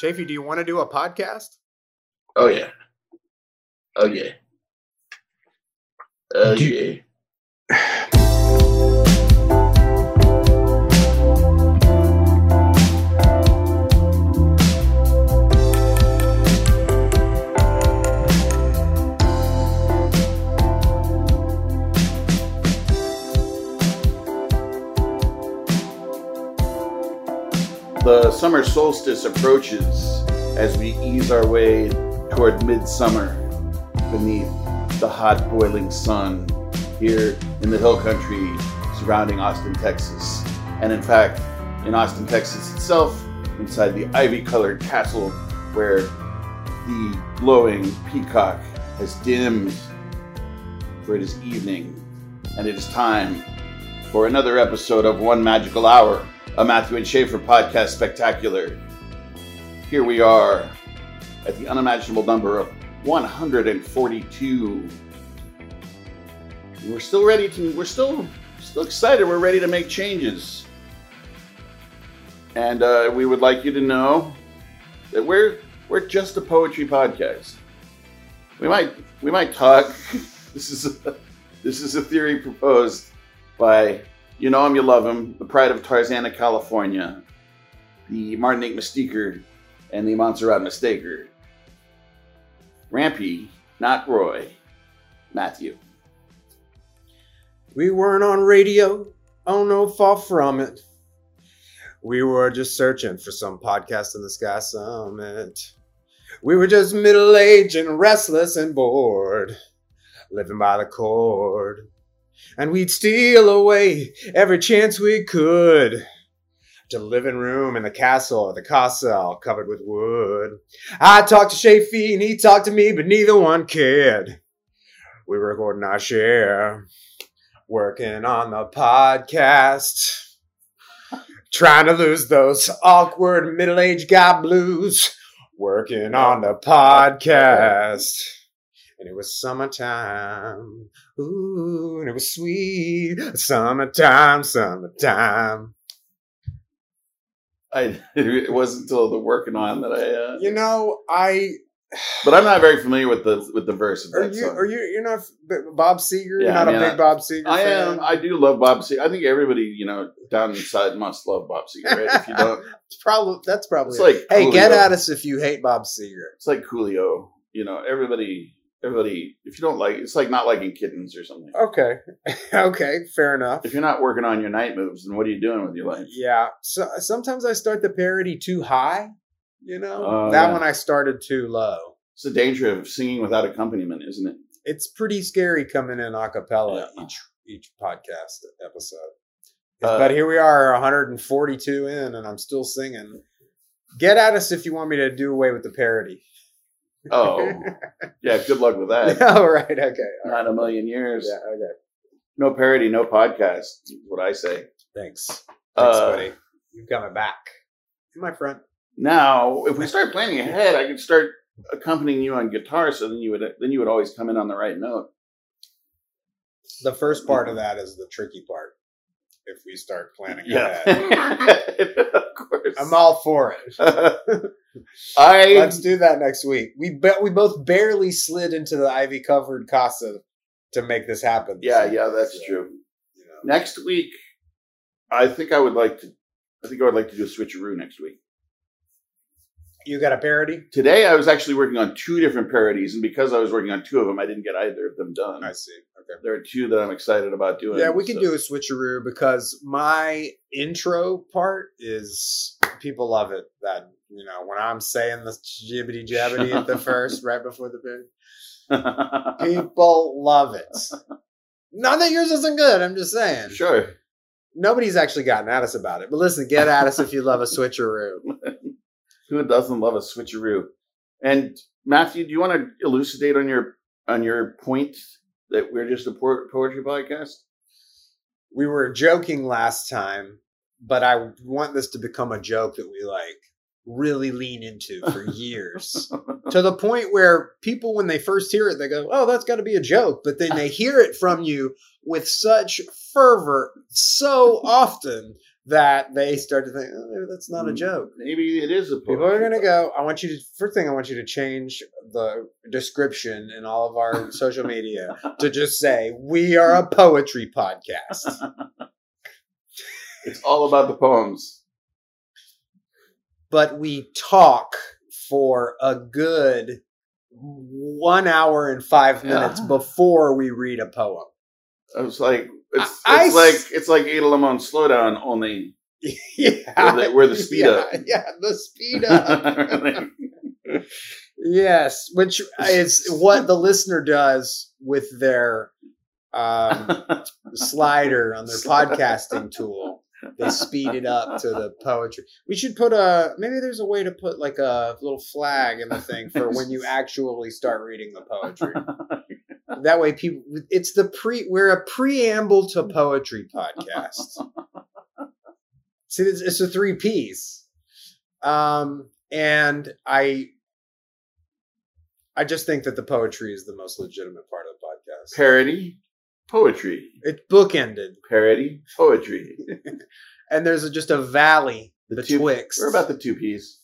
Chafee. Chafee, do you want to do a podcast? Oh yeah. Oh yeah. Oh Do- yeah. Solstice approaches as we ease our way toward midsummer beneath the hot boiling sun here in the hill country surrounding Austin, Texas. And in fact, in Austin, Texas itself, inside the ivy colored castle where the glowing peacock has dimmed, for it is evening, and it is time for another episode of One Magical Hour, a Matthew and Schaefer podcast spectacular. Here we are at the unimaginable number of 142. We're still ready to. We're still still excited. We're ready to make changes, and uh, we would like you to know that we're we're just a poetry podcast. We might we might talk. this is a, this is a theory proposed by you know him, you love him, the pride of Tarzana, California, the Martinique Mystiquer, and the Montserrat Mistaker. Rampy, not Roy. Matthew. We weren't on radio. Oh no, far from it. We were just searching for some podcast in the sky summit. We were just middle aged and restless and bored, living by the cord. And we'd steal away every chance we could to the living room in the castle or the castle covered with wood. I talked to Chafee and he talked to me, but neither one cared. We were recording our share working on the podcast, trying to lose those awkward middle aged guy blues, working on the podcast. And it was summertime. Ooh, and it was sweet. Summertime, summertime. I it wasn't until the working on that I uh, You know, I but I'm not very familiar with the with the verse of are that you song. are you you're not Bob Seger? You're not I mean, a big Bob Seger. I fan? am I do love Bob Seger. I think everybody, you know, down inside must love Bob Seger, right? if you don't It's probably that's probably. it's it. like hey, get at us if you hate Bob Seger. It's like Coolio. You know, everybody everybody if you don't like it's like not liking kittens or something. Okay, okay, fair enough. If you're not working on your night moves, then what are you doing with your life? Yeah. So sometimes I start the parody too high. You know, Oh, that yeah. one I started too low. It's the danger of singing without accompaniment, isn't it? It's pretty scary coming in a cappella Yeah. each each podcast episode. Uh, but here we are, 142 in, and I'm still singing. Get at us if you want me to do away with the parody. Oh, yeah. Good luck with that. All right. Okay. All right. Not a million years. Yeah. Okay. No parody, no podcast. Is what I say. Thanks. Thanks, Uh, buddy. You've got my back. You're my friend. Now, if we start planning ahead, I could start accompanying you on guitar, so then you would then you would always come in on the right note. The first part of that is the tricky part. If we start planning Yeah, ahead. of course. I'm all for it. I Let's do that next week. We bet we both barely slid into the ivy covered casa to make this happen. yeah yeah that's So, true. You know. Next week, I think I would like to. I think I would like to do a switcheroo next week. You got a parody? Today, I was actually working on two different parodies, and because I was working on two of them, I didn't get either of them done. I see. Okay. There are two that I'm excited about doing. Yeah, we can so- do a switcheroo because my intro part is people love it. That you know when I'm saying the jibbity jabbity at the first, right before the parody, people love it. Not that yours isn't good. I'm just saying. sure. Nobody's actually gotten at us about it. But listen, get at us if you love a switcheroo. Who doesn't love a switcheroo? And Matthew, do you want to elucidate on your on your point that we're just a poetry podcast? we were joking last time, but I want this to become a joke that we like really lean into for years to the point where people, when they first hear it, they go, Oh, that's got to be a joke. But then they hear it from you with such fervor so often that they start to think, oh, that's not a Mm. joke. Maybe it is a poem. People are going to go, I want you to, first thing, I want you to change the description in all of our social media to just say, we are a poetry podcast. It's all about the poems. but we talk for a good one hour and five minutes Yeah. before we read a poem. I was like, it's, I- it's I like it's like Ada Limon Slowdown, only yeah, Where the- where the speed yeah, up. Yeah, the speed up. yes, which is what the listener does with their um, slider on their podcasting tool. They speed it up to the poetry. We should put a maybe there's a way to put like a little flag in the thing for when you actually start reading the poetry. That way, people it's the pre we're a preamble to poetry podcast. See, it's, it's a three piece, um, and I I just think that the poetry is the most legitimate part of the podcast. Parody, poetry. It's bookended, Parody, poetry. and there's a, just a valley The two- betwixt. We're about the two piece.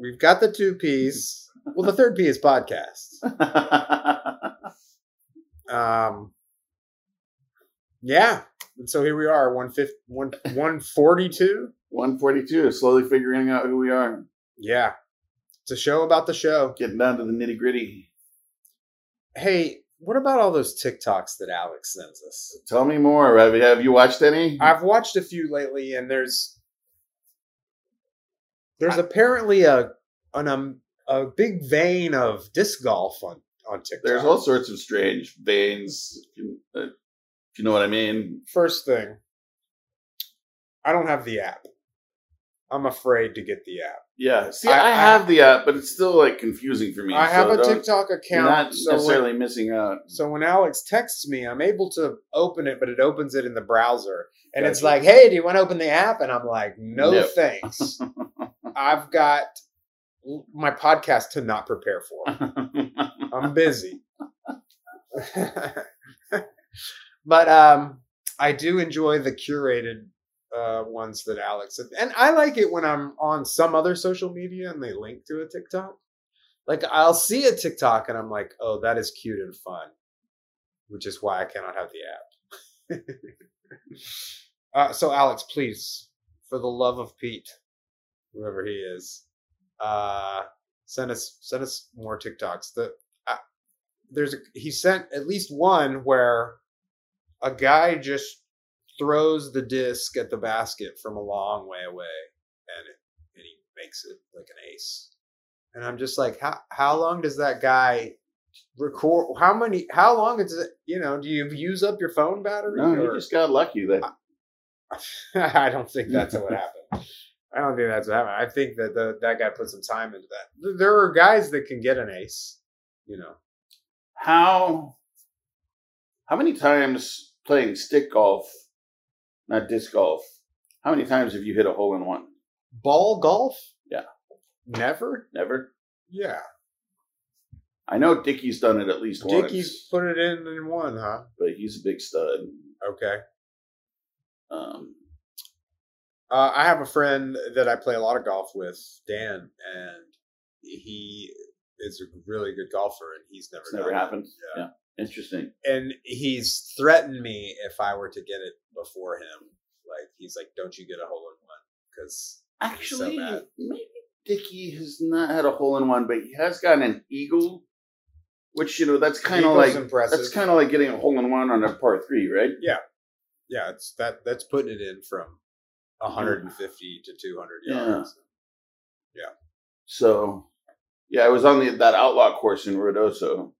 We've got the two piece. Well, the third P is podcast. Um, yeah. And so here we are, one fifty, one one forty two. 142, slowly figuring out who we are, Yeah, it's a show about the show. getting down to the nitty gritty. Hey, what about all those TikToks that Alex sends us? Tell me more. Have you, have you watched any? I've watched a few lately, and there's there's apparently a an um a big vein of disc golf on on TikTok. There's all sorts of strange veins. If you, uh, if you know what I mean. First thing, I don't have the app. I'm afraid to get the app. Yeah. See, I- I, I- have the app, but it's still like confusing for me. I have so a TikTok account, not so when, necessarily missing out. so when Alex texts me, I'm able to open it, but it opens it in the browser, and it's like, "Hey, do you want to open the app?" And I'm like, "No, No. thanks. I've got my podcast to not prepare for. I'm busy." but um, I do enjoy the curated uh, ones that Alex and I like it when I'm on some other social media and they link to a TikTok. Like I'll see a TikTok and I'm like, oh, that is cute and fun, which is why I cannot have the app. uh, so Alex, please, for the love of Pete, whoever he is, uh, send us send us more TikToks. The uh, there's a, he sent at least one where a guy just throws the disc at the basket from a long way away and it, and he makes it like an ace and i'm just like how how long does that guy record how many how long is it you know do you use up your phone battery no, you or- just got lucky. That i don't think that's what happened i don't think that's what happened i think that the, that guy put some time into that there are guys that can get an ace you know how how many times playing stick golf, not disc golf? How many times have you hit a hole in one? ball golf Yeah. never Never. yeah I know Dickie's done it at least Dickie's once, put it in in one huh but he's a big stud. okay Um, Uh, I have a friend that I play a lot of golf with, Dan, and he is a really good golfer, and he's never it's never it. happened. Yeah. Yeah. Interesting. And he's threatened me if I were to get it before him. Like he's like, "Don't you get a hole in one?" Because Actually, bad. maybe Dickie has not had a hole in one, but he has gotten an eagle, which you know that's kind of like impressive. that's kind of like getting a hole in one on a par three, right? Yeah, yeah, it's that that's putting it in from 150 to 200 Yeah. yeah. So, yeah, I was on the that outlaw course in Ruidoso.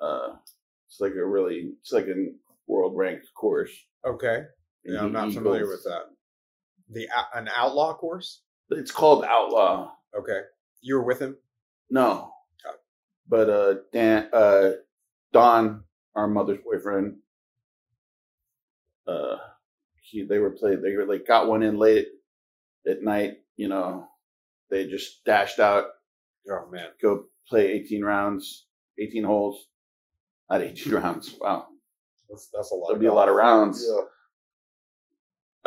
Uh, it's like a really, it's like a world ranked course. Okay, yeah, I'm he not familiar with that. The an outlaw course. It's called Outlaw. Okay, you were with him. No, Oh. but uh, Dan, uh, Don, our mother's boyfriend, uh, he they were played. They were like got one in late at night. You know, they just dashed out, Oh man, go play 18 rounds, 18 holes, not 18 rounds. Wow, that's that's a lot. there'll of be a lot of rounds. Yeah.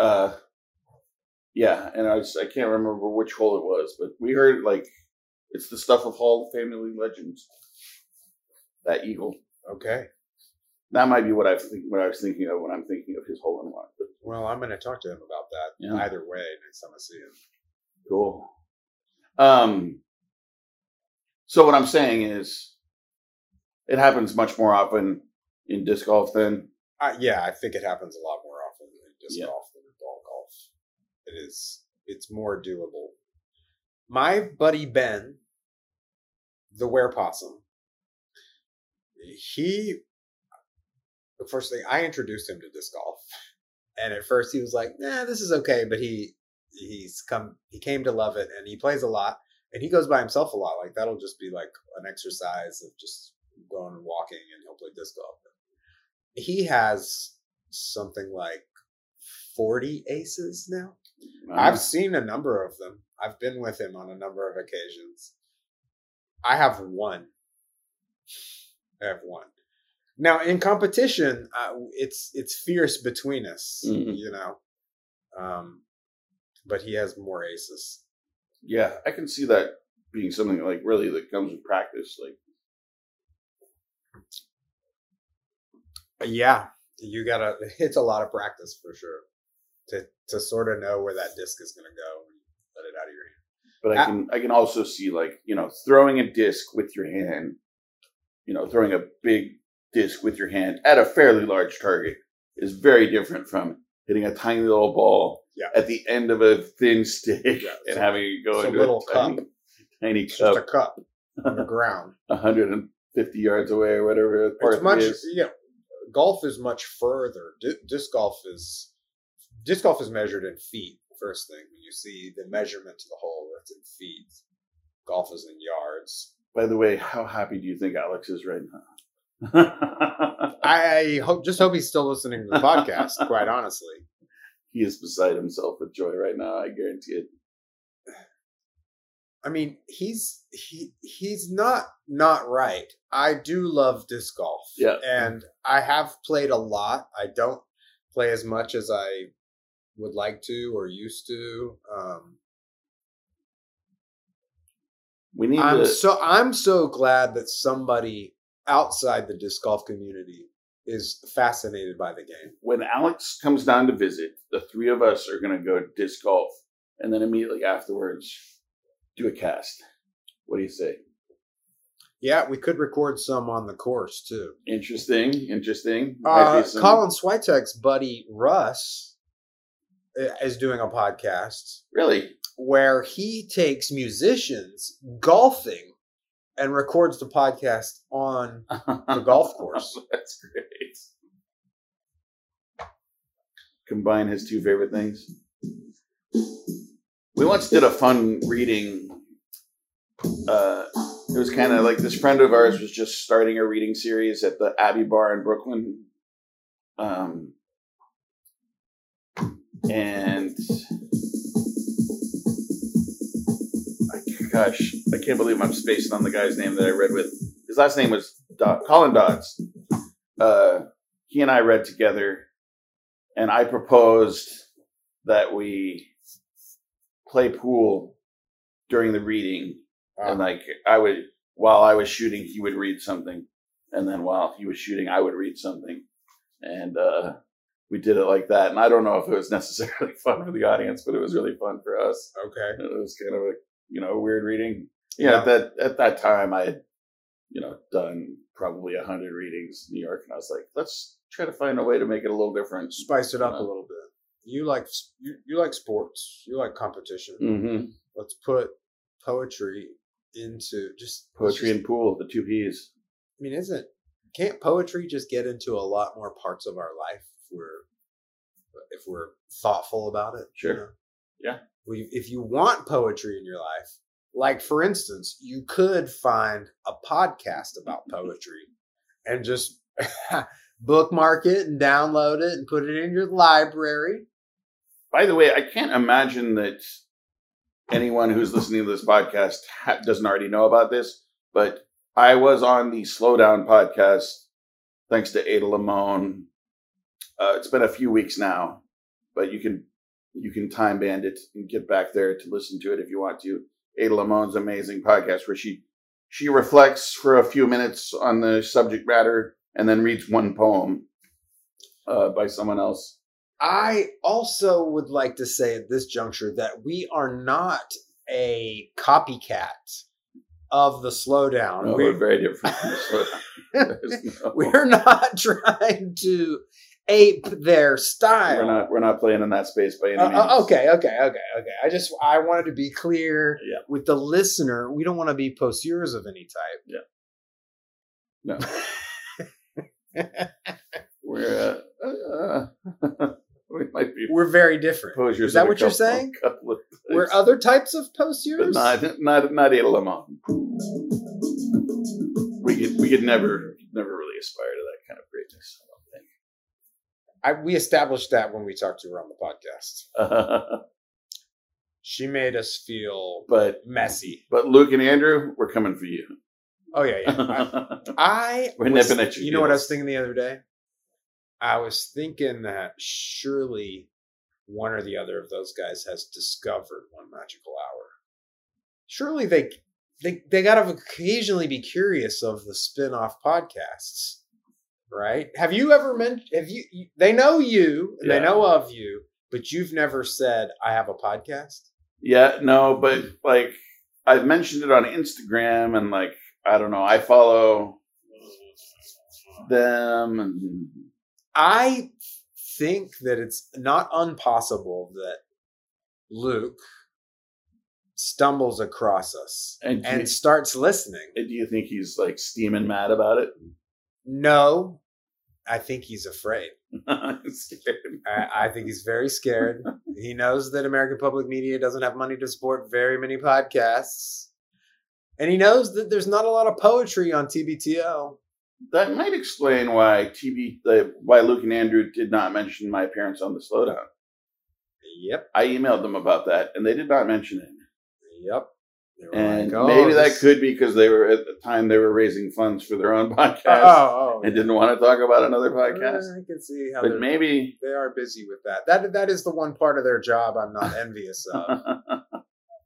Uh, Yeah, and I was I can't remember which hole it was, but we heard like it's the stuff of Hall of Family legends. That eagle. Okay. That might be what I think what I was thinking of when I'm thinking of his hole in one. Well, I'm going to talk to him about that Yeah. either way next time I see him. cool. Um. So what I'm saying is, it happens much more often in disc golf than Uh, yeah, I think it happens a lot more often in disc Yeah. golf than in ball golf. It is. It's more doable. My buddy Ben, the were possum, he. The first thing I introduced him to disc golf, and at first he was like, "Nah, this is okay," but he he's come he came to love it, and he plays a lot, and he goes by himself a lot. Like that'll just be like an exercise of just going and walking, and he'll play disc golf he has something like 40 aces now. I've seen a number of them. I've been with him on a number of occasions. I have one. I have one. Now in competition, uh, it's it's fierce between us, Mhm. you know. Um, but he has more aces. yeah, I can see that being something like really that comes with practice. Like Yeah, you gotta. It's a lot of practice for sure to to sort of know where that disc is gonna go and let it out of your hand. but I Ah. can I can also see like you know throwing a disc with your hand, you know throwing a big disc with your hand at a fairly large target is very different from hitting a tiny little ball Yeah. at the end of a thin stick Yeah, and so- having it go a into little a tiny, tiny It's just a cup cup on the ground. 150 yards away or whatever It's much. is. Yeah, golf is much further. Di- disc golf is disc golf is measured in feet. First thing when you see the measurement to the hole, that's in feet. Golf is in yards. By the way, how happy do you think Alex is right now? I hope just hope he's still listening to the podcast. quite honestly, he is beside himself with joy right now. I guarantee it. I mean, he's he he's not not right. I do love disc golf. Yeah. And I have played a lot. I don't play as much as I would like to or used to. Um We need I'm to. so I'm so glad that somebody outside the disc golf community is fascinated by the game. when Alex comes down to visit, the three of us are going to go disc golf, and then immediately afterwards do a cast. What do you say? Yeah, we could record some on the course too. Interesting, interesting. Uh, Colin Switek's buddy Russ uh, is doing a podcast really? where he takes musicians golfing and records the podcast on the golf course. That's great. Combine his two favorite things. We once did a fun reading. Uh, it was kind of like this friend of ours was just starting a reading series at the Abbey Bar in Brooklyn. Um, and gosh, I can't believe I'm spacing on the guy's name that I read with. His last name was Dodd, Colin Dodds. Uh, he and I read together, and I proposed that we play pool during the reading and Uh, like I would while I was shooting, he would read something, and then while he was shooting, I would read something, and uh, we did it like that. And I don't know if it was necessarily fun for the audience, but it was really fun for us. okay. It was kind of a you know weird reading. Yeah, Yeah. at that at that time, I had you know done probably a hundred readings in New York, and I was like, let's try to find a way to make it a little different. Spice it up Uh, a little bit. You like you, you like sports. You like competition. Mm-hmm. Let's put poetry into just Poetry just- and pool, the two P's. I mean, isn't can't poetry just get into a lot more parts of our life if we're if we're thoughtful about it? Sure. know? Yeah. If you want poetry in your life, like for instance, you could find a podcast about poetry and just bookmark it and download it and put it in your library. By the way, I can't imagine that anyone who's listening to this podcast ha- doesn't already know about this, but I was on the Slowdown podcast thanks to Ada Limon. Uh, it's been a few weeks now, but you can you can time band it and get back there to listen to it if you want to. Ada Limon's amazing podcast where she she reflects for a few minutes on the subject matter and then reads one poem uh, by someone else. I also would like to say at this juncture that we are not a copycat of the slowdown. No, we're, we're very different. from the slowdown. No- we're not trying to ape their style. we're not we're not playing in that space by any Uh, means. uh, okay, okay, okay, okay. I just I wanted to be clear Yeah. with the listener. We don't want to be postures of any type. Yeah. No. We're uh, uh, we might be We're very different. posers. Is that what you're saying? We're other types of but postures. not not not Limon. We could we could never never really aspire to that kind of greatness. I, we established that when we talked to her on the podcast. I don't think. She made us feel but messy. but Luke and Andrew, we're coming for you. Oh yeah, yeah. I, I We're was- nipping at you. You know what I was thinking the other day? I was thinking that surely one or the other of those guys has discovered one magical hour. Surely they they they got to occasionally be curious of the spin-off podcasts, right? Have you ever mentioned? Have you? They know you, and they know of you, but you've never said, "I have a podcast." Yeah, no, but like I've mentioned it on Instagram and like I don't know, I follow them and I think that it's not unpossible that Luke stumbles across us and, and you, starts listening. do you think he's like steaming mad about it? No, I think he's afraid. I'm scared. I, I think he's very scared. he knows that American public media doesn't have money to support very many podcasts. And he knows that there's not a lot of poetry on TBTL. That might explain why TB the uh, why Luke and Andrew did not mention my appearance on the slowdown. Yep, I emailed them about that and they did not mention it. yep. And like, "Oh, maybe that could be because they were at the time they were raising funds for their own podcast Oh, oh, and didn't want to talk about another podcast. I can see how But maybe they are busy with that. That that is the one part of their job I'm not envious of.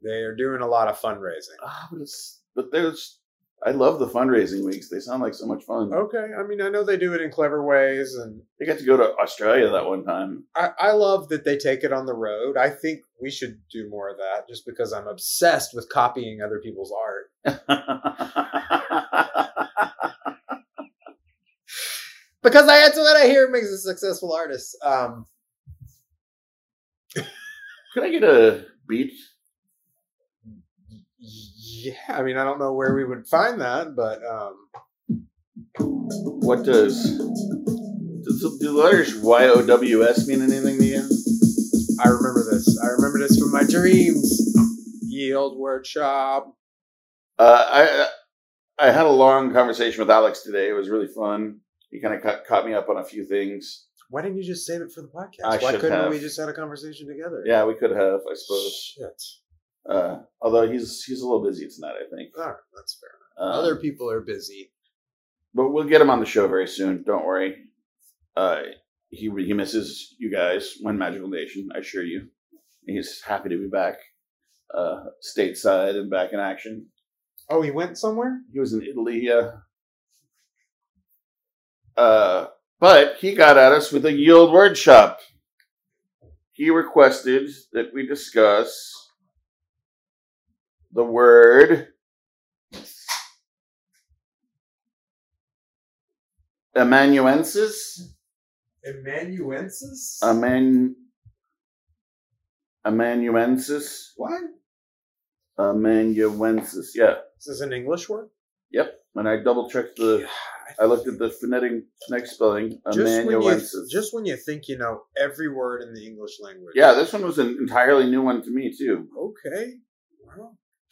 they are doing a lot of fundraising. Ah, but, but there's, I love the fundraising weeks. They sound like so much fun. Okay, I mean I know they do it in clever ways, and They got to go to Australia that one time. I, I love that they take it on the road. I think we should do more of that, just because I'm obsessed with copying other people's art. Because I, that's what I hear makes a successful artist. Um, Could I get a beat? Yeah, I mean I don't know where we would find that, but um, What does, does do the letters Y O W S mean anything to you? I remember this. I remember this from my dreams. Yield workshop. Uh, I I had a long conversation with Alex today. It was really fun. He kind of caught, caught me up on a few things. Why didn't you just save it for the podcast? I Why couldn't have. we just had a conversation together? Yeah, we could have, I suppose. Shit. Uh, although he's he's a little busy tonight, I think. All right, that's fair. Uh, Other people are busy. but we'll get him on the show very soon. Don't worry. Uh, he he misses you guys, one magical nation. I assure you. He's happy to be back, uh, stateside and back in action. Oh, he went somewhere. He was in Italy. Uh, uh, but he got at us with a yield word shop. He requested that we discuss the word amanuensis. Amanuensis. Aman, amanuensis. what? Amanuensis. Yeah. This is this an English word? Yep. When I double checked the, I looked at the phonetic phonetic spelling. Just when, you, just when you think you know every word in the English language. yeah, this one was an entirely new one to me too. Okay.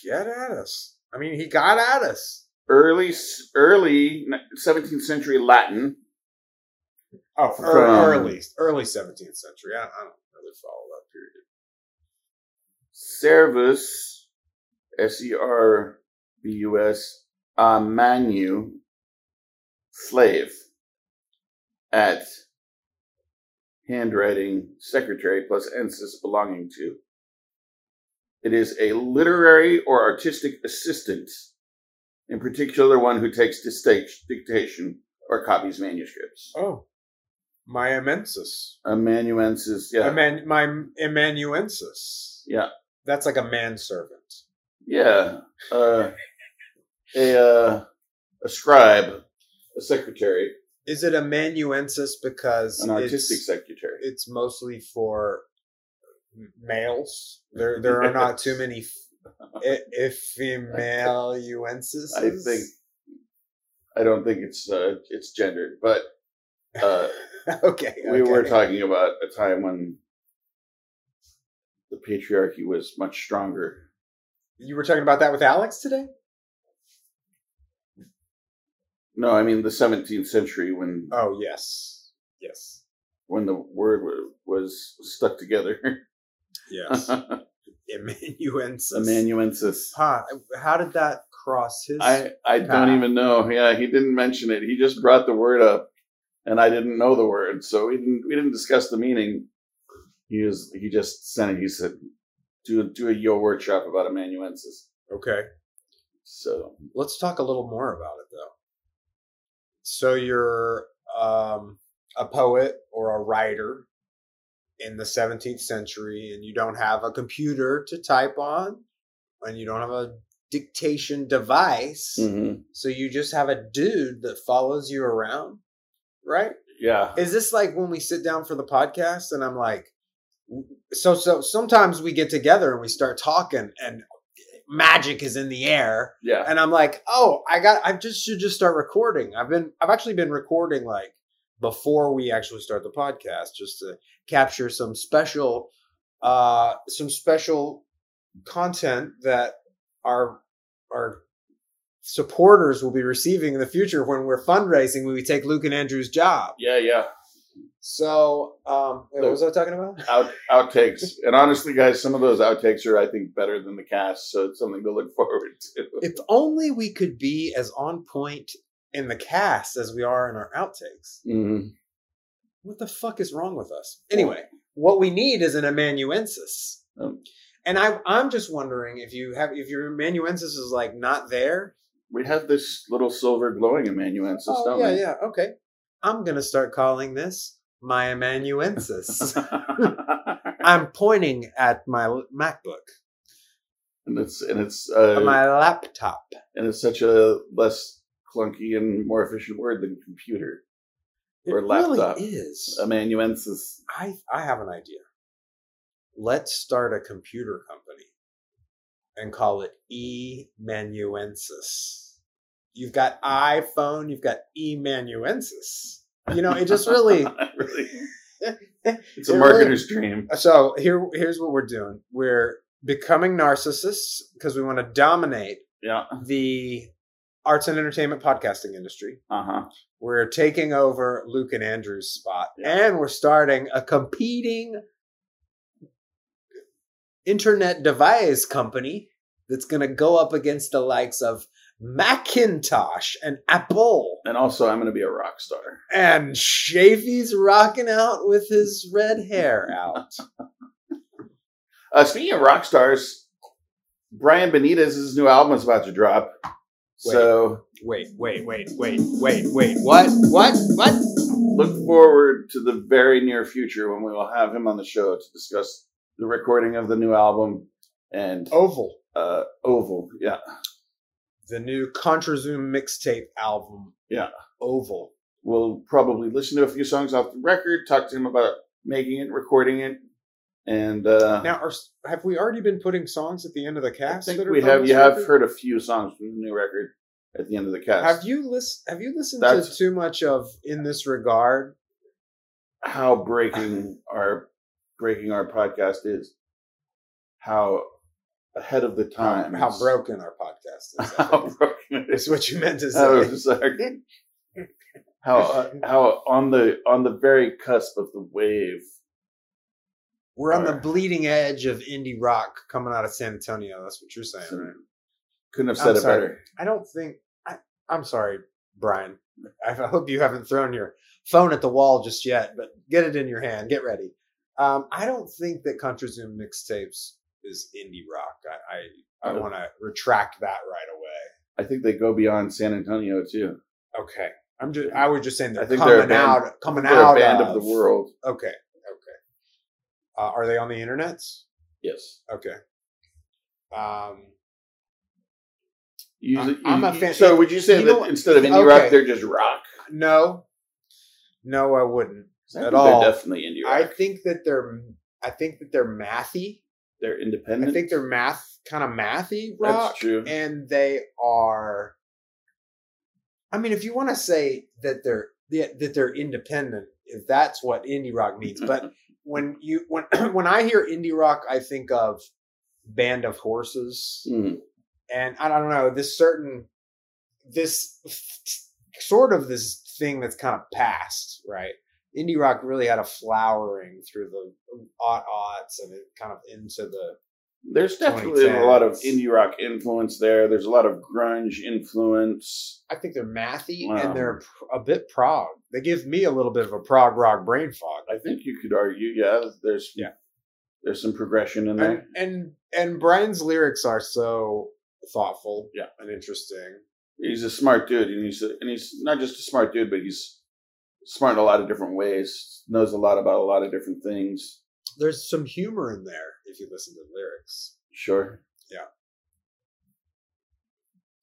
Get at us. I mean, he got at us. Early, early 17th century Latin. Oh, From- early, early, 17th century. I, I don't really follow that period. Servus, S E R B U S, a manu, slave, at handwriting secretary plus ensis belonging to. It is a literary or artistic assistant, in particular one who takes dictation or copies manuscripts. Oh, my amensis. Amanuensis, yeah. Eman- my amanuensis. Yeah. That's like a manservant. Yeah. Uh, a, uh, a scribe, a secretary, Is it amanuensis because an artistic it's, secretary. it's mostly for males? There, there are not too many ephemeluensis. I think I don't think it's uh, it's gendered, but uh, okay. we okay. were talking about a time when the patriarchy was much stronger. You were talking about that with Alex today. No, I mean the 17th century when Oh yes, yes, when the word was stuck together. yes. Amanuensis. Amanuensis. Huh, how did that cross his? I I don't even know. Yeah, he didn't mention it. He just brought the word up, and I didn't know the word, so we didn't we didn't discuss the meaning. He was he just sent it. He said, "Do do a yo workshop about amanuensis." okay. So Let's talk a little more about it though. So you're um, a poet or a writer in the 17th century, and you don't have a computer to type on, and you don't have a dictation device. mhm. So you just have a dude that follows you around, right? yeah, Is this like when we sit down for the podcast and I'm like, so so sometimes we get together and we start talking and magic is in the air yeah, and I'm like, oh, I got, I just should just start recording. I've been, I've actually been recording like before we actually start the podcast, just to capture some special, uh, some special content that our our supporters will be receiving in the future when we're fundraising when we take Luke and Andrew's job. yeah, yeah. So, um, wait, what was I talking about? Out outtakes, and honestly, guys, some of those outtakes are I think better than the cast, so it's something to look forward to. If only we could be as on point in the cast as we are in our outtakes. Mhm. What the fuck is wrong with us? Anyway, what we need is an amanuensis. Um, And I, I'm just wondering if you have, if your amanuensis is like not there. we have this little silver glowing amanuensis, Oh, don't yeah, we? yeah, okay. I'm gonna start calling this my amanuensis. I'm pointing at my MacBook, and it's and it's uh, my laptop. and it's such a less clunky and more efficient word than computer It or laptop. really is. Amanuensis. I I have an idea. Let's start a computer company and call it eManuensis. You've got iPhone, you've got eManuensis. You know, it just really really, it's a marketer's dream. so here here's what we're doing. We're becoming narcissists because we want to dominate Yeah. the arts and entertainment podcasting industry. Uh huh. We're taking over Luke and Andrew's spot, Yeah. and we're starting a competing internet device company that's going to go up against the likes of Macintosh and Apple. And also, I'm going to be a rock star. And Shafy's rocking out with his red hair out. Uh, speaking of rock stars, Brian Benitez's new album is about to drop. So Wait, wait, wait, wait, wait, wait. What? What? What? look forward to the very near future when we will have him on the show to discuss the recording of the new album and Oval. uh, Oval. Yeah. The new Contra Zoom mixtape album. Yeah. Oval. We'll probably listen to a few songs off the record, talk to him about making it, recording it, and uh, Now, are, have we already been putting songs at the end of the cast? I think we have. You have heard a few songs from the new record at the end of the cast. Have you list? Have you listened That's- to too much of "In This Regard"? how breaking our breaking our podcast is? How ahead of the time? how broken our podcast is. How broken it is is. what you meant to How, say. sorry. how uh, how on the on the very cusp of the wave. We're on the bleeding edge of indie rock coming out of San Antonio. That's what you're saying, right? Couldn't have I'm said it sorry. better. I don't think. I, I'm sorry, Brian. I hope you haven't thrown your phone at the wall just yet, but get it in your hand. Get ready. Um, I don't think that Contra Zoom mixtapes is indie rock. I I, I want to retract that right away. I think they go beyond San Antonio too. Okay, I'm just I was just saying they're I think coming they're a band- out coming They're out a band of the world. Okay. Uh, are they on the internet? Yes. Okay. Um, Usually, I'm a fan- So would you say you that instead of indie okay. rock, they're just rock? no, no, I wouldn't I At all. They're definitely indie rock. I think that they're I think that they're mathy. they're independent. I think they're math kind of mathy rock. That's true. And they are I mean if you want to say that they're that they're independent, if that's what indie rock means. But when you when when I hear indie rock, I think of Band of Horses. Mm. And I don't know, this certain this sort of this thing that's kind of past, right? Indie rock really had a flowering through the aught aughts and it kind of into the There's definitely a lot of indie rock influence there. There's a lot of grunge influence. I think they're mathy Wow. and they're a bit prog. They give me a little bit of a prog rock brain fog. I think you could argue, yeah, there's Yeah. there's some progression in And there. and and Brian's lyrics are so thoughtful, Yeah. and interesting. He's a smart dude, and he's a, and he's not just a smart dude, but he's smart in a lot of different ways. Knows a lot about a lot of different things. There's some humor in there if you listen to the lyrics. Sure. Yeah.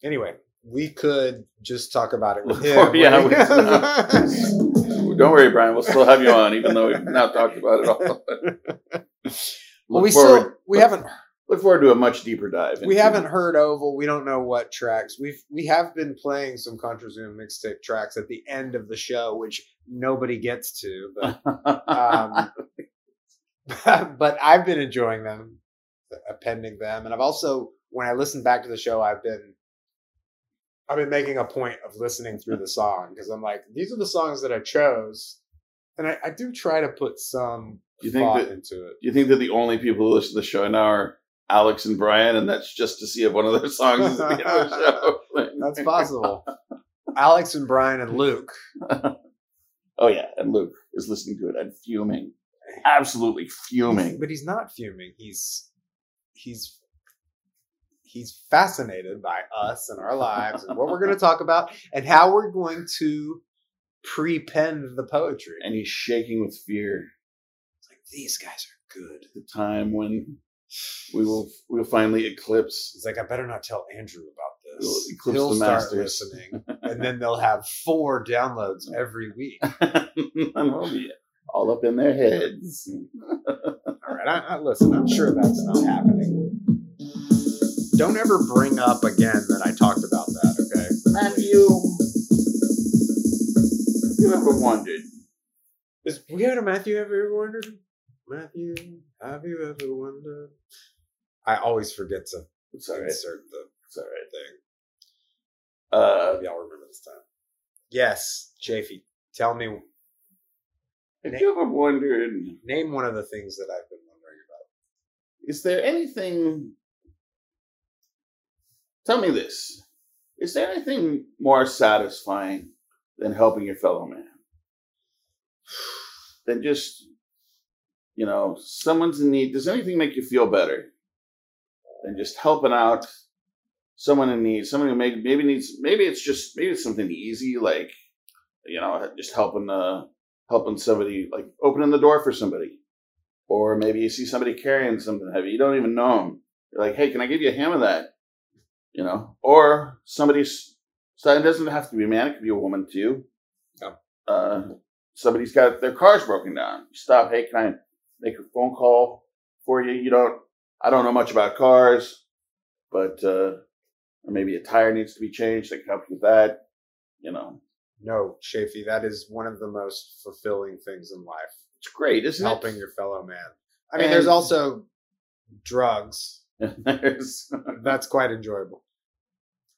Anyway, we could just talk about it with Before- him. yeah, we- Don't worry, Brian. We'll still have you on, even though we've now talked about it all. well, we forward, still we haven't look forward to a much deeper dive. we haven't heard Oval. We don't know what tracks. We've we have been playing some Contra Zoom mixtape tracks at the end of the show, which nobody gets to, but um, but I've been enjoying them, uh, appending them, and I've also when I listen back to the show, I've been I've been making a point of listening through the song because I'm like, these are the songs that I chose, and I, I do try to put some You think thought that- into it. you think that the only people who listen to the show now are Alex and Brian, and that's just to see if one of their songs is the end of the show? That's possible. Alex and Brian and Luke. Oh yeah, and Luke is listening to it and fuming, absolutely fuming. But he's not fuming. He's he's he's fascinated by us and our lives and what we're going to talk about and how we're going to pre-pen the poetry. And he's shaking with fear. It's like these guys are good. The time when we will we will finally eclipse. He's like, I better not tell Andrew about this. eclipse He'll the start masters. listening, and then they'll have four downloads every week. and we'll be all up in their heads. All right, I, I, listen. I'm sure that's not happening. Don't ever bring up again that I talked about that. Okay, Matthew, Have you ever wondered? Is we had a Matthew ever wondered? Matthew, have you ever wondered? I always forget to It's all right. insert the It's all right. thing. Uh, Maybe I'll remember this time. Yes, Chafee, tell me, have you ever wondered? name one of the things that I've been wondering about. Is there anything? Tell me this: Is there anything more satisfying than helping your fellow man? Than just, you know, someone's in need. Does anything make you feel better than just helping out someone in need? Someone who maybe maybe needs. Maybe it's just maybe it's something easy like, you know, just helping uh helping somebody like opening the door for somebody or maybe you see somebody carrying something heavy, you don't even know them. You're like, hey, can I give you a hand of that? You know, or somebody's. So it doesn't have to be a man; it could be a woman too. Yeah. Uh, somebody's got their car's broken down. You stop. Hey, can I make a phone call for you? You don't. I don't know much about cars, but uh, or maybe a tire needs to be changed. I can help you with that. You know, No, Shafi, that is one of the most fulfilling things in life. it's great, isn't helping it? your fellow man. I mean, And- there's also drugs. There's, That's quite enjoyable.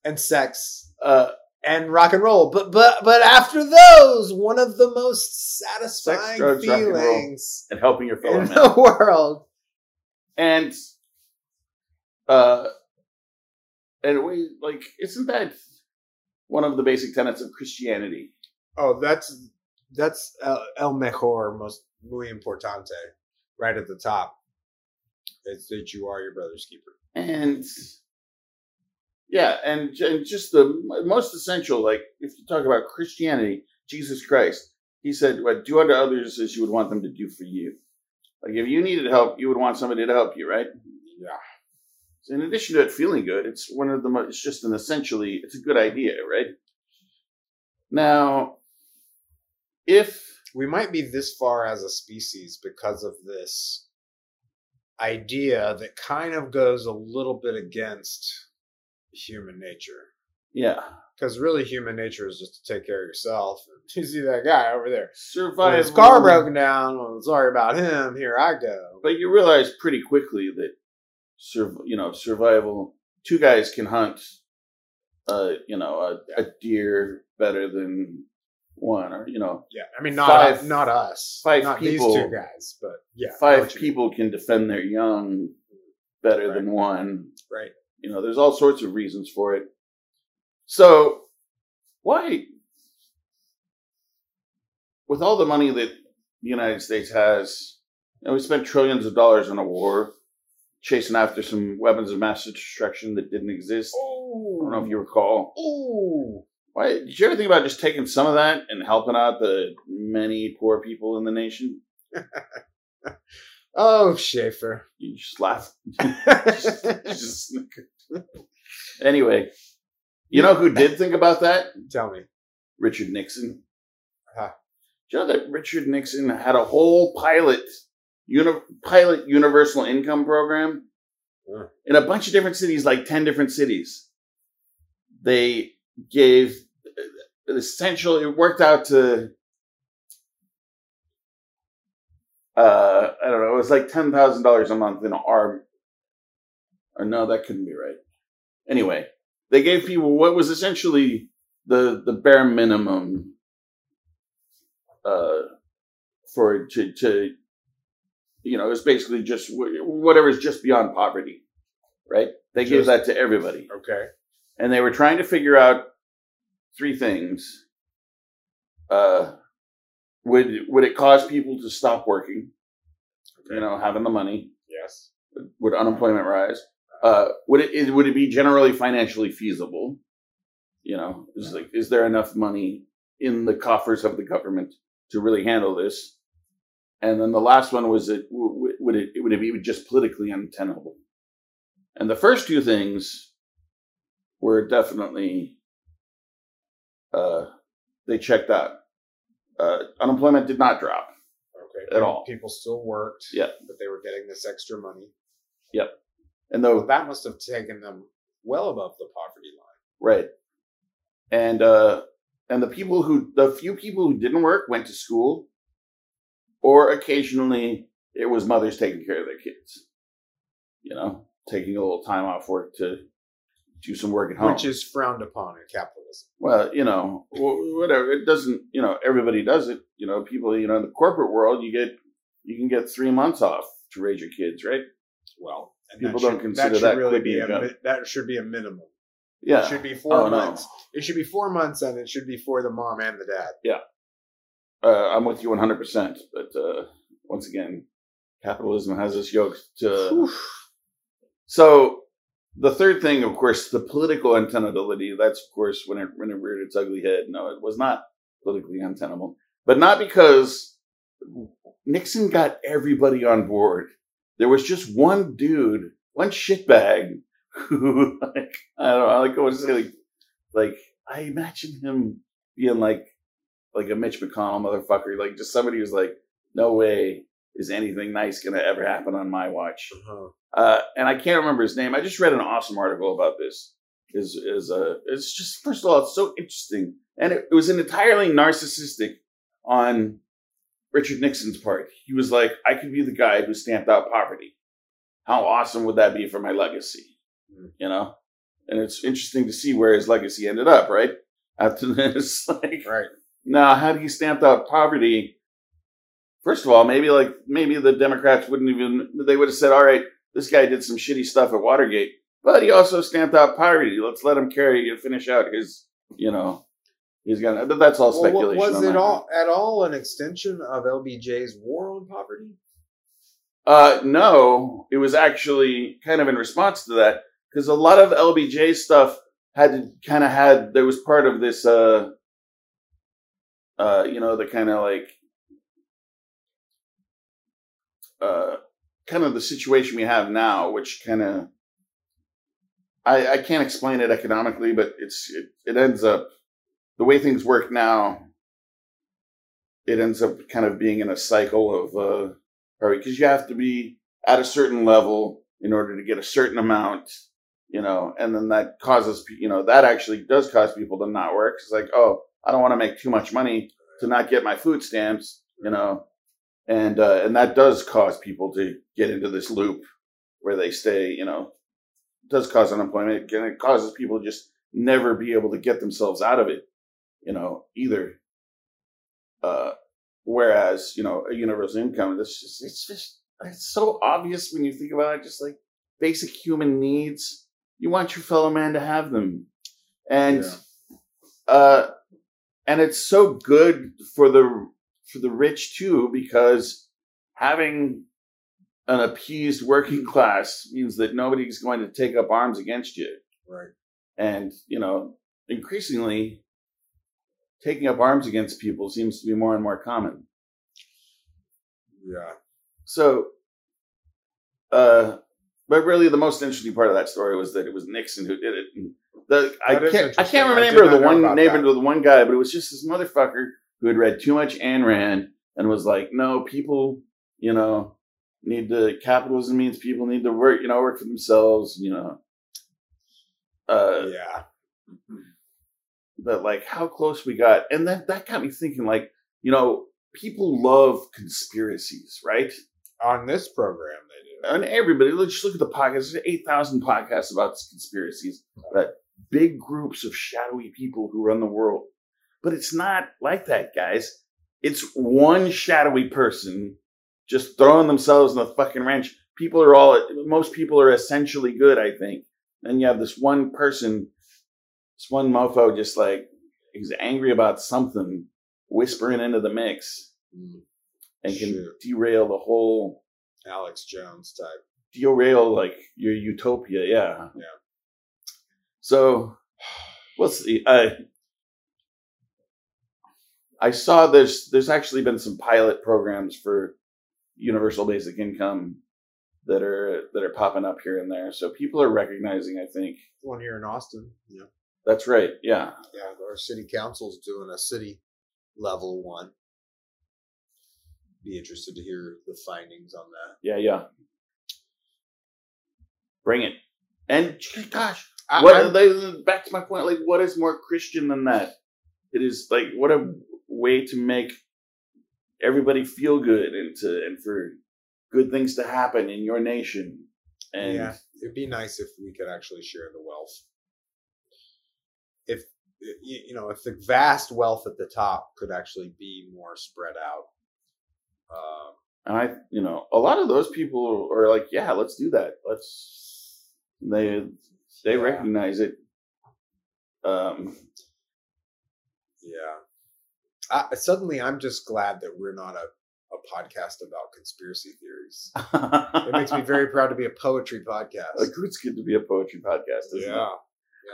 And sex uh, and rock and roll. But but but after those, one of the most satisfying drugs, rock and feelings and helping your fellow man in man. the world. and uh and we like isn't that one of the basic tenets of Christianity. Oh, that's that's El, El Mejor, most muy importante, right at the top. It's that you are your brother's keeper. And yeah, and, and just the most essential, like if you talk about Christianity, Jesus Christ, he said, "What do unto others as you would want them to do for you." Like if you needed help, you would want somebody to help you, right? Yeah. In addition to it feeling good, it's one of the most, it's just an essentially, it's a good idea, right? Now, if We might be this far as a species because of this idea that kind of goes a little bit against human nature. yeah, Because really, human nature is just to take care of yourself. You see that guy over there. When his car broken down. Well, sorry about him. Here I go. But you realize pretty quickly that, sur- you know, survival. Two guys can hunt, uh, you know, a, a deer better than one, or you know, Yeah, I mean, not Five- not us, five not people- these two guys, but yeah, five mean. people can defend their young better than one. right? You know, there's all sorts of reasons for it. So, why, with all the money that the United States has, and we spent trillions of dollars on a war, chasing after some weapons of mass destruction that didn't exist. I don't know if you recall. Ooh, Why did you ever think about just taking some of that and helping out the many poor people in the nation? oh, Schaefer. You just laugh. just, just. Anyway, you know who did think about that? Tell me. Richard Nixon. Huh. Do you know that Richard Nixon had a whole pilot uni- pilot universal income program Huh. in a bunch of different cities, like ten different cities. They gave uh, essential. It worked out to. Uh, I don't know. It was like ten thousand dollars a month in our. Or no, that couldn't be right. Anyway, they gave people what was essentially the the bare minimum uh, for to to you know it's basically just whatever is just beyond poverty, right? They gave Just- that to everybody, Okay. and they were trying to figure out three things. Uh, would would it cause people to stop working? You know, having the money. Yes. Would unemployment rise? Uh, would it is, would it be generally financially feasible? You know, is like is there enough money in the coffers of the government to really handle this? And then the last one was it would it would it be just politically untenable? And the first two things were definitely uh, they checked out. Uh, unemployment did not drop. Okay. At all. People still worked. Yeah. But they were getting this extra money. Yep. And Well, though that must have taken them well above the poverty line. Right. And uh and the people who the few people who didn't work went to school or occasionally it was mothers taking care of their kids. You know, taking a little time off work to do some work at home. Which is frowned upon in capitalism. well, you know, whatever. It doesn't, you know, everybody does it. You know, people, you know, in the corporate world, you get you can get 3 months off to raise your kids, right? Well, and People don't consider that, should that really be a, a that should be a minimum. Yeah. It should be oh, four Oh, no. months. It should be four months, and it should be for the mom and the dad. Uh, I'm with you 100%. But uh, once again, capitalism has us yoked to. So the third thing, of course, the political untenability. That's of course when it when it reared its ugly head. No, it was not politically untenable, but not because Nixon got everybody on board. There was just one dude, one shitbag, who like I don't know. Like I would say like like I imagine him being like like a Mitch McConnell motherfucker, like just somebody who's like, no way is anything nice gonna ever happen on my watch. Uh-huh. Uh, and I can't remember his name. I just read an awesome article about this. Is is uh, it's just first of all, it's so interesting, and it, it was an entirely narcissistic on Richard Nixon's part. He was like, I could be the guy who stamped out poverty. How awesome would that be for my legacy? Mm. You know, and it's interesting to see where his legacy ended up. Right after this, like Right. Now, had he stamped out poverty, first of all, maybe like maybe the Democrats wouldn't even they would have said, "All right, this guy did some shitty stuff at Watergate, but he also stamped out poverty. Let's let him carry and finish out his you know, he's gonna. but That's all Well, speculation. was it all at all an extension of LBJ's war on poverty? Uh, no, it was actually kind of in response to that because a lot of LBJ stuff had kind of had there was part of this, uh, uh, you know, the kind of like, uh, kind of the situation we have now, which kind of, I, I can't explain it economically, but it's it, it ends up the way things work now. It ends up kind of being in a cycle of uh, because you have to be at a certain level in order to get a certain amount, you know, and then that causes, you know, that actually does cause people to not work. It's like, oh, I don't want to make too much money to not get my food stamps, you know, and uh, and that does cause people to get into this loop where they stay, you know, does cause unemployment and it causes people to just never be able to get themselves out of it, you know, either. Uh, whereas you know a universal income this just it's just it's so obvious when you think about it just like basic human needs you want your fellow man to have them and Yeah. uh and it's so good for the for the rich too because having an appeased working class means that nobody's going to take up arms against you Right. and you know increasingly taking up arms against people seems to be more and more common Yeah. so uh but really the most interesting part of that story was that it was nixon who did it and the i can't i can't remember did the one that. of the one guy but it was just this motherfucker who had read too much Ayn Rand and was like no people you know need to capitalism means people need to work you know work for themselves you know uh Yeah. but like how close we got and that that got me thinking like you know people love conspiracies right On this program, they do. and everybody let's just look at the podcasts there's 8000 podcasts about conspiracies that big groups of shadowy people who run the world. But it's not like that guys. It's one shadowy person just throwing themselves in the fucking wrench people are all most people are essentially good i think. And you have this one person this one mofo just like he's angry about something whispering into the mix. Mm. and can derail the whole Alex Jones type. derail like your utopia yeah. Yeah. So we'll see i i saw there's there's actually been some pilot programs for universal basic income that are that are popping up here and there so people are recognizing i think One here in Austin. Yeah. that's right yeah Yeah. Our city council's doing a city level one. Be interested to hear the findings on that. yeah yeah bring it and gosh I, what I'm- they, back to my point like what is more christian than that it is like what a way to make everybody feel good and to and for good things to happen in your nation and yeah, it'd be nice if we could actually share the wealth. If you you know, if the vast wealth at the top could actually be more spread out. Um, and i you know a lot of those people are like yeah let's do that let's they they yeah, recognize it um Yeah. I, suddenly, I'm just glad that we're not a, a podcast about conspiracy theories. It makes me very proud to be a poetry podcast. like it's good to be a poetry podcast isn't yeah.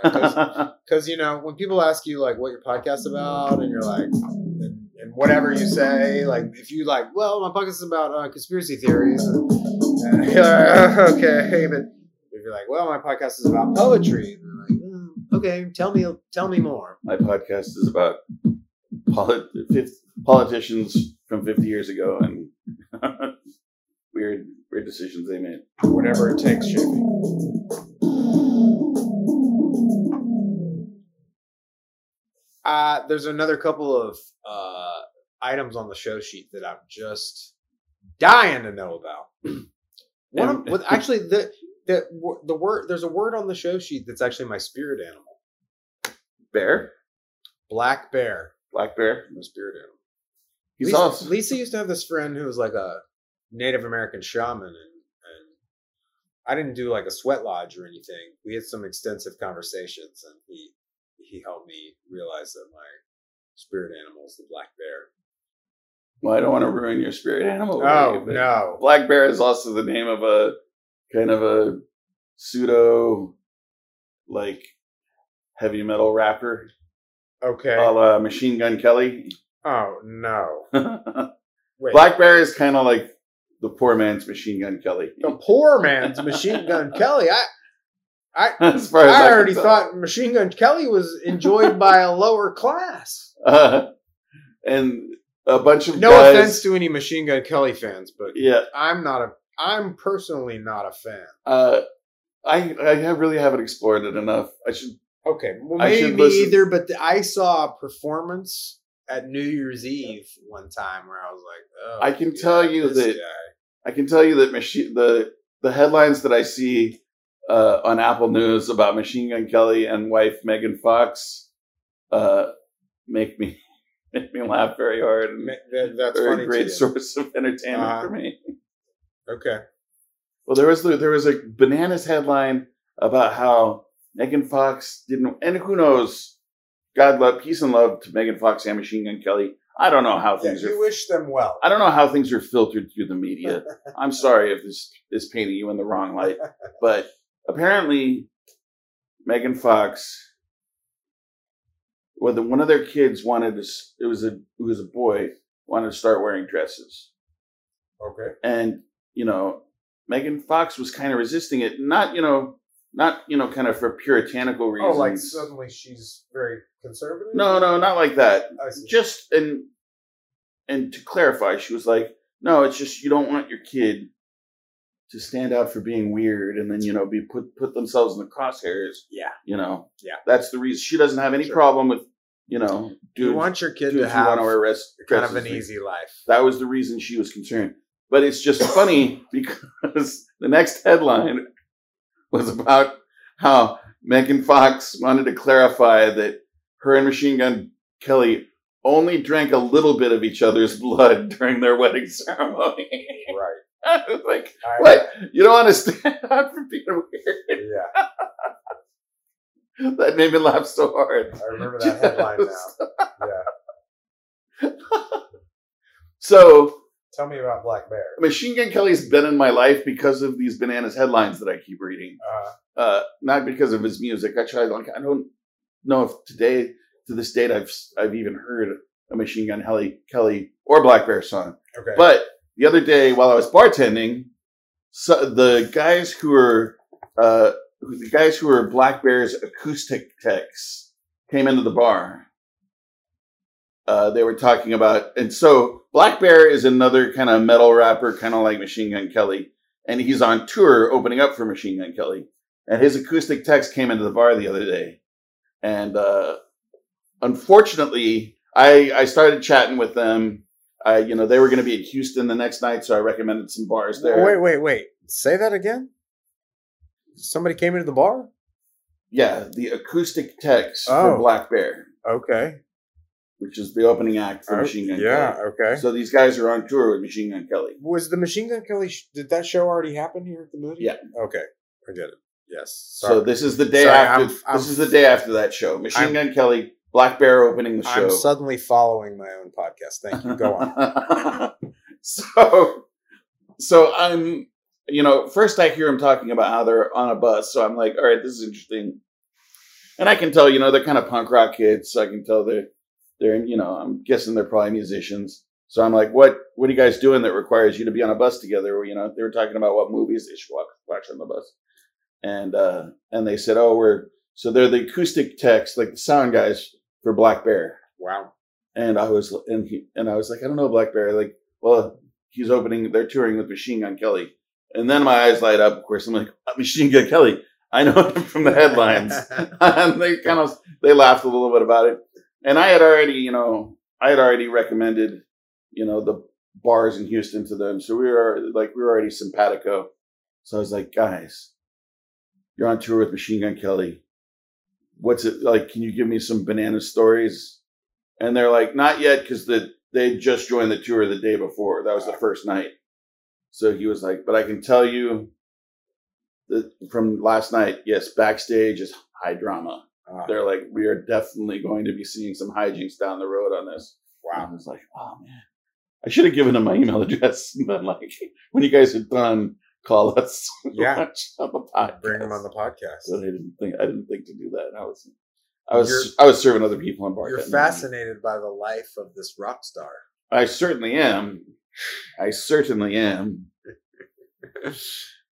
it Because, you know, when people ask you, like, what your podcast about, and you're like, and, and whatever you say, like, if you like, well, my podcast is about uh, conspiracy theories, and, and like, "Oh, okay, but if you're like, well, my podcast is about poetry, and they're like, "Mm, okay, tell me, tell me more. my podcast is about polit- politicians from 50 years ago and weird weird decisions they made Whatever it takes, JP. Uh, there's another couple of uh, items on the show sheet that I'm just dying to know about. One of, with, actually, the the the word there's a word on the show sheet that's actually my spirit animal, bear black bear. black bear My spirit animal. he's Lisa, awesome Lisa used to have this friend who was like a Native American shaman, and, and I didn't do like a sweat lodge or anything. We had some extensive conversations, and he he helped me realize that my spirit animal is the black bear. Well, I don't want to ruin your spirit animal. Oh you, no! Black Bear is also the name of a kind of a pseudo, like heavy metal rapper, Okay. a la Machine Gun Kelly. oh no! Black Bear is kind of like the poor man's Machine Gun Kelly. the poor man's Machine Gun Kelly. I I as far as I can already thought Machine Gun Kelly was enjoyed by a lower class. Uh, and a bunch of No guys, offense to any Machine Gun Kelly fans, but yeah. I'm not a. I'm personally not a fan. Uh, I I really haven't explored it enough. I should. Okay, well maybe either, but the, I saw a performance at New Year's Eve one time where I was like, oh, I can yeah, tell you that- guy. I can tell you that machine the the headlines that I see uh, on Apple News about Machine Gun Kelly and wife Megan Fox uh, make me make me laugh very hard and that- that's very funny. great source of entertainment Uh-huh. for me. Okay, Well, there was there was a bananas headline about how Megan Fox didn't, and who knows, God love, peace and love to Megan Fox and Machine Gun Kelly. I don't know how yeah, things you are. wish them well. I don't know how things are filtered through the media. I'm sorry if this is painting you in the wrong light, but apparently, Megan Fox, well, the, one of their kids wanted to. It was a it was a boy wanted to start wearing dresses, okay, and you know, Megan Fox was kind of resisting it. Not you know, not you know, kind of for puritanical reasons. oh, like suddenly she's very conservative. no, no, not like that. Just and and to clarify, she was like, "No, it's just you don't want your kid to stand out for being weird and then you know be put put themselves in the crosshairs." yeah, You know, Yeah. that's the reason. She doesn't have any Sure. problem with you know, dudes, you want your kid to have to kind of an easy life. That was the reason she was concerned. But it's just funny because the next headline was about how Megan Fox wanted to clarify that her and Machine Gun Kelly only drank a little bit of each other's blood during their wedding ceremony. Right. I was like, I, what? You don't want to stand out for being weird? Yeah, That made me laugh so hard. I remember that headline now. Yeah. So Tell me about Black Bear. Machine Gun Kelly's been in my life because of these bananas headlines that I keep reading. Uh, Uh, not because of his music. I tried like I don't know if today to this date I've I've even heard a Machine Gun Kelly Kelly or Black Bear song. okay. But the other day while I was bartending, so the guys who were uh, the guys who were Black Bear's acoustic techs came into the bar. Uh, they were talking about, and so Black Bear is another kind of metal rapper, kind of like Machine Gun Kelly, and he's on tour opening up for Machine Gun Kelly. And his acoustic text came into the bar the other day, and uh, unfortunately, I I started chatting with them. I, you know, they were going to be in Houston the next night, so I recommended some bars there. Wait, wait, wait. Say that again. Somebody came into the bar. Yeah, the acoustic text Oh. for Black Bear, Okay. Which is the opening act for Oh, Machine Gun yeah. Kelly. Okay. So these guys are on tour with Machine Gun Kelly. was the Machine Gun Kelly? Sh- did that show already happen here at the Moody? Yeah. Okay. I get it. Yes. So this is the day Sorry, after. I'm- I'm- this is the day after that show. Machine I'm- Gun Kelly, Black Bear opening the show. I'm suddenly following my own podcast. Thank you. Go on. so, so I'm, you know, first I hear him talking about how they're on a bus. So I'm like, all right, this is interesting. And I can tell, you know, they're kind of punk rock kids. So I can tell they're, they're, you know, I'm guessing they're probably musicians. So I'm like, what, what are you guys doing that requires you to be on a bus together? You know, they were talking about what movies they should watch, watch on the bus. And, uh, and they said, oh, we're, so they're the acoustic techs, like the sound guys for Black Bear. Wow. And I was, and he, and I was like, I don't know, Black Bear. Like, well, he's opening, they're touring with Machine Gun Kelly. And then my eyes light up. Of course, I'm like, Machine Gun Kelly. I know him from the headlines. and they kind of, they laughed a little bit about it. And I had already, you know, I had already recommended, you know, the bars in Houston to them. So we were like, we were already simpatico. So I was like, guys, you're on tour with Machine Gun Kelly. What's it like? Can you give me some banana stories? And they're like, not yet, because the they just joined the tour the day before. That was the first night. So he was like, but I can tell you that from last night, yes, backstage is high drama. Ah, They're like, we are definitely going to be seeing some hijinks down the road on this. Wow. I was like, oh man, I should have given them my email address. And then, like, when you guys are done, call us. Yeah. on the podcast. Bring them on the podcast. But I didn't think I didn't think to do that. I was, I was, You're- I was serving other people on bar. You're fascinated by the life of this rock star. I certainly am. I certainly am.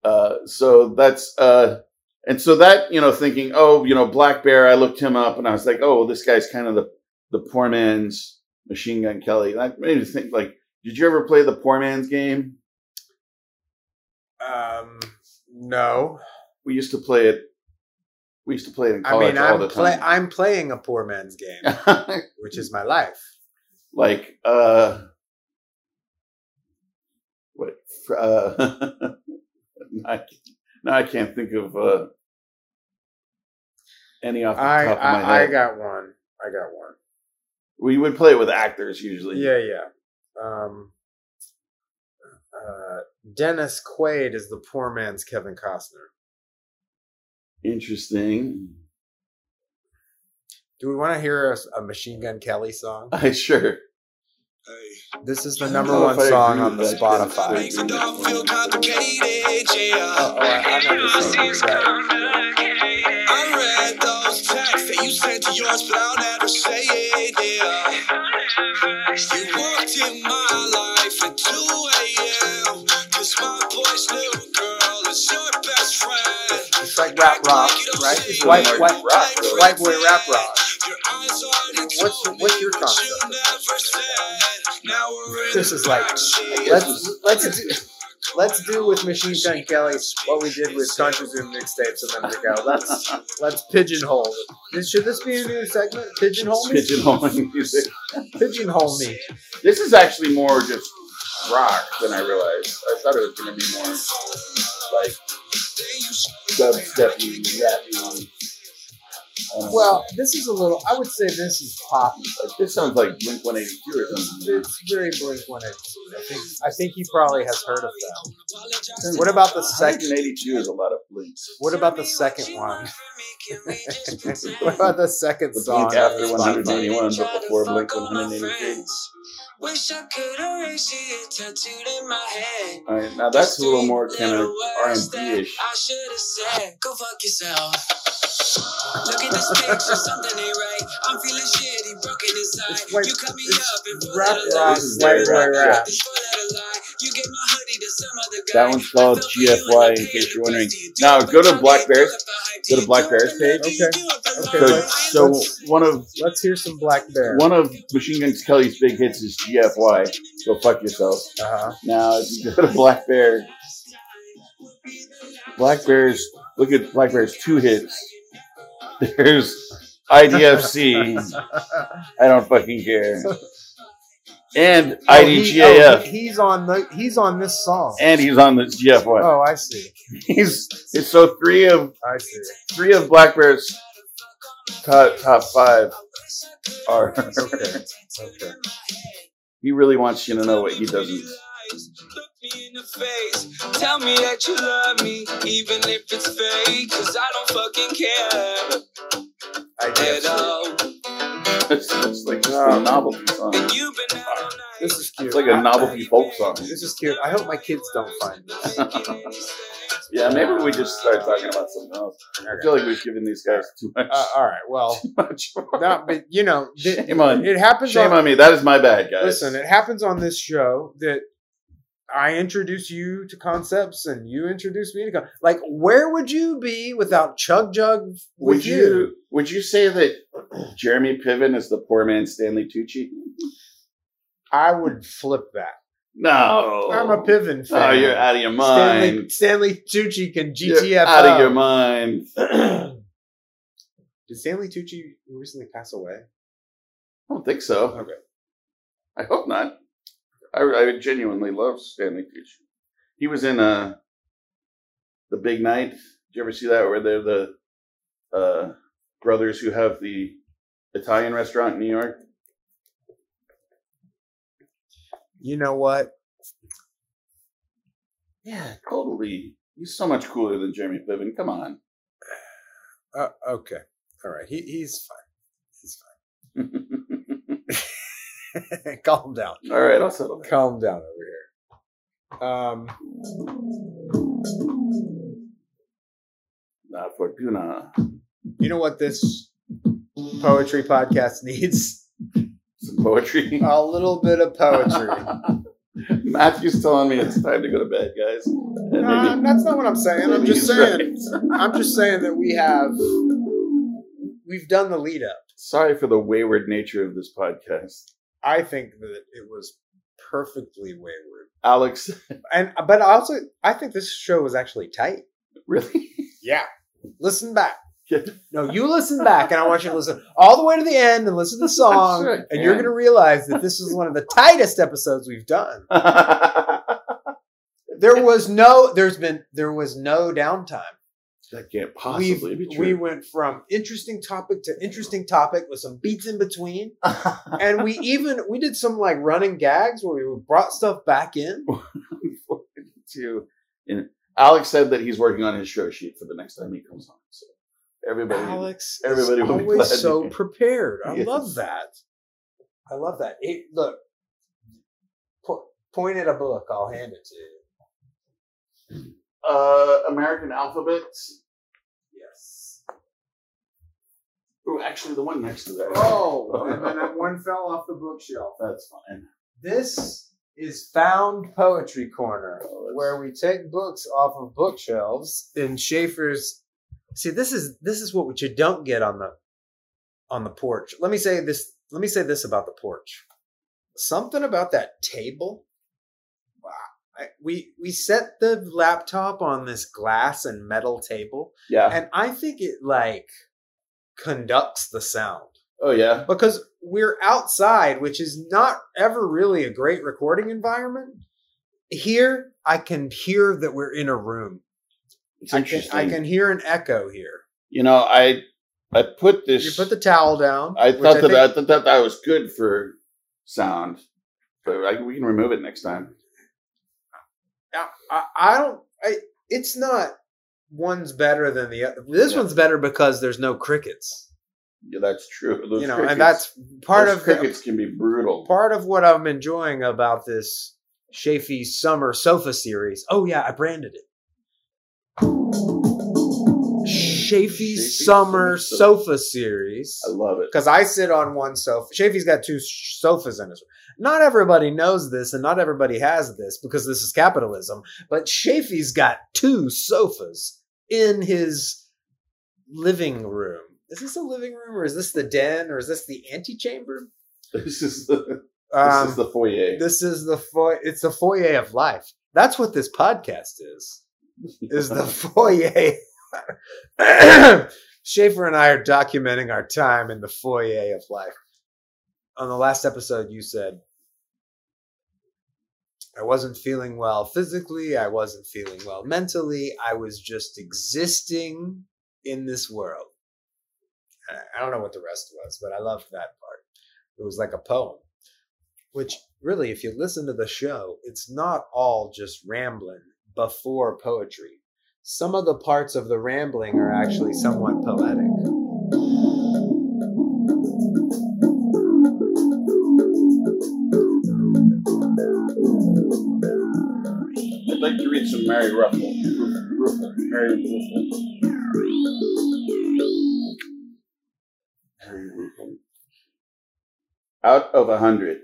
Uh, so that's uh, and so that you know, thinking, oh, you know, Black Bear. I looked him up, and I was like, oh, this guy's kind of the the poor man's Machine Gun Kelly. And that made me think, like, did you ever play the poor man's game? Um, no. We used to play it. We used to play it in I mean, all I'm the play- time. I'm playing a poor man's game, which is my life. like uh what uh I, now I can't think of uh any off the I top of my I, I got one. I got one. we would play it with actors usually. Yeah, yeah. Um, uh, Dennis Quaid is the poor man's Kevin Costner. Interesting. Do we want to hear a, a Machine Gun Kelly song? I sure. This is the number one song on the. Spotify. Makes it all feel complicated, yeah. Oh, oh, I, I know this song. I read those texts that you sent to yours, but I'll never say it, yeah. You walked in my life at 2 a.m. Cause my boy's new It's like rap rock, right? It's white, Like white, rap, rock, white boy rap rock. Your eyes already What's- told what's your concept? You never said. Now we're in This is like, let's let's do let's do with Machine Gun Kelly what we did with Contra Zoom mixtapes a minute ago. Let's let's pigeonhole. This, should this be a new segment? Pigeonhole me. Pigeonholing music. Pigeonhole me. This is actually more just rock than I realized. I thought it was gonna be more like. Um, Well, this is a little. I would say this is poppy. like, this sounds like Blink One Eighty Two or something. It's very Blink One Eighty Two. I think I think he probably has heard of them. What about the second? 182 is a lot of blinks. What about the second one? what about the second song? Blink after on 181, but before Blink 183. Wish I could erase it tattooed in my head. All right, now that's a little more kind of R and B ish. I should have said, go fuck yourself. Look at this picture, something ain't right. I'm feeling shitty, broken inside. It's white- you cut me up and full rap of rock, lies. This is very Staring rap, at yeah. this full of lie. You gave my hoodie to some other guy. That one's called I fell for you GFY, in case you're wondering. price. Do you Now, go to for Black? Bears. Do it for hype. Go to Do Black Bears do page. Okay. Do you do it for Okay, love? let's- So one of Let's hear some Black Bear. one of Machine Gun Kelly's big hits is GFY. Go fuck yourself. Uh-huh. Now, if you go to Black Bear, Black Bears, look at Black Bear's two hits. There's IDFC. I don't fucking care. And Oh, he- oh, he's on the. He's on this song. and he's on the GFY. Oh, I see. He's it's so three of I see. three of Black Bear's top, top five are. Okay. Okay. he really wants you to know what he doesn't. Look me in the face. Tell me that you love me, even if it's fake. Cause I don't fucking care I at guess. all. It's, it's like just a novelty song. And you've been out all night. This is cute. It's like a novelty folk song. This is cute. I hope my kids don't find this. Yeah, maybe we just start talking about something else. I feel like we've given these guys too much. Uh, all right. Well, too much. no, but you know, th- Shame on, it happens. shame on, on me. That is my bad, guys. Listen, it happens on this show that I introduce you to concepts and you introduce me to con- like where would you be without Chug Jug would you would you say that Jeremy Piven is the poor man Stanley Tucci? I would flip that. No, I'm a Piven fan. Oh, you're out of your mind. Stanley, Stanley Tucci can GTFO. out of your mind. Did Stanley Tucci recently pass away? I don't think so. Okay. I hope not. I, I genuinely love Stanley Tucci. He was in uh, the Big Night. Did you ever see that? Where they're the uh, brothers who have the Italian restaurant in New York. You know what? Yeah, totally. He's so much cooler than Jeremy Piven. Come on. Uh, okay. All right, he, he's fine. He's fine. Calm down. All right, I'll settle. Calm down over here. Um, La fortuna. you know what this poetry podcast needs? Some poetry. A little bit of poetry. Matthew's telling me it's time to go to bed, guys. Uh, that's not what I'm saying. I'm just saying. right. I'm just saying that we have we've done the lead up. Sorry for the wayward nature of this podcast. I think that it was perfectly wayward, Alex, and uh, but also I think this show was actually tight. really? Yeah, listen back. No, you listen back, and I want you to listen all the way to the end and listen to the song, sure and you're going to realize that this is one of the tightest episodes we've done. There was no, there's been, there was no downtime. That can't We've, possibly be true. we went from interesting topic to interesting topic with some beats in between, and we even we did some like running gags where we brought stuff back in. to, and Alex said that he's working on his show sheet for the next time he comes on. So everybody, Alex, everybody is will be always so prepared. I Yes. love that. I love that. It, look, po- point at a book. I'll hand it to you. Uh, American Alphabet. Yes. Oh, actually, the one next to that. Oh, and then that one fell off the bookshelf. that's fine. This is Found Poetry Corner, Oh, where we take books off of bookshelves in Schaefer's. See, this is this is what you don't get on the on the porch. Let me say this. Let me say this about the porch. Something about that table. I, we we set the laptop on this glass and metal table, Yeah. and I think it like conducts the sound Oh yeah. because we're outside, which is not ever really a great recording environment. Here, I can hear that we're in a room. It's I can, interesting. I can hear an echo here. You know, I I put this. You put the towel down. I thought that, think- I thought that that was good for sound, but I, we can remove it next time. I, I, don't. I, it's not. One's better than the other. This Yeah. one's better because there's no crickets. Yeah, that's true. Those you know, crickets, and that's part of the, crickets can be brutal. part of what I'm enjoying about this Chafee Summer Sofa series. Oh yeah, I branded it. Chafee Chafee Summer Summer Sofa series. I love it. Because I sit on one sofa. Chafee's got two sofas in his room. Not everybody knows this, and not everybody has this because this is capitalism. But Chafee's got two sofas in his living room. Is this a living room, or is this the den, or is this the antechamber? This is the this Um, is the foyer. this is the foyer. It's the foyer of life. That's what this podcast is. Is the foyer. Schaefer and I are documenting our time in the foyer of life. On the last episode, you said, I wasn't feeling well physically. I wasn't feeling well mentally. I was just existing in this world. I- don't know what the rest was, but I loved that part. It was like a poem which really, if you listen to the show, it's not all just rambling before poetry. Some of the parts of the rambling are actually somewhat poetic. I'd like to read some Mary Ruefle. Ruff- Ruefle. Mary Ruefle. Mary Ruefle. Out of a hundred.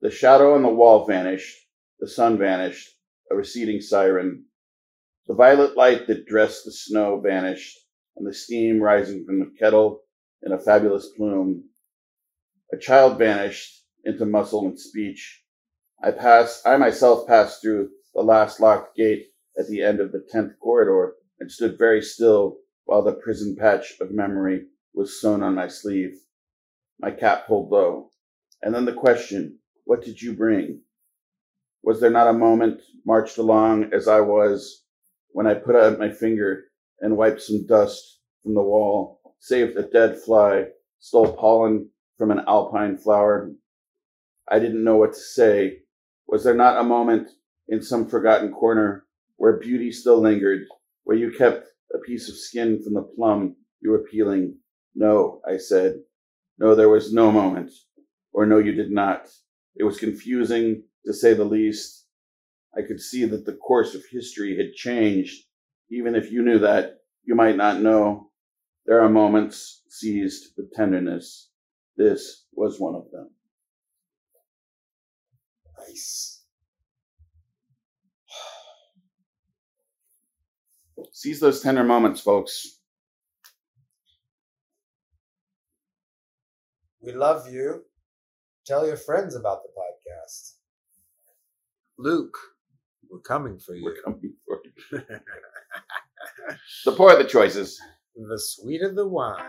The shadow on the wall vanished. The sun vanished. A receding siren. The violet light that dressed the snow vanished, and the steam rising from the kettle in a fabulous plume. A child vanished into muscle and speech. I pass, I myself passed through the last locked gate at the end of the tenth corridor and stood very still while the prison patch of memory was sewn on my sleeve. My cap pulled low. And then the question, what did you bring? Was there not a moment marched along as I was when I put out my finger and wiped some dust from the wall, saved a dead fly, stole pollen from an alpine flower. I didn't know what to say. Was there not a moment in some forgotten corner where beauty still lingered, where you kept a piece of skin from the plum you were peeling? No, I said. No, there was no moment. Or no, you did not. It was confusing, to say the least, I could see that the course of history had changed. Even if you knew that, you might not know. There are moments seized with tenderness. This was one of them. Nice. Seize those tender moments, folks. We love you. Tell your friends about the podcast. Luke. We're coming for you. Coming for you. the poorer the choices, the sweeter the wine.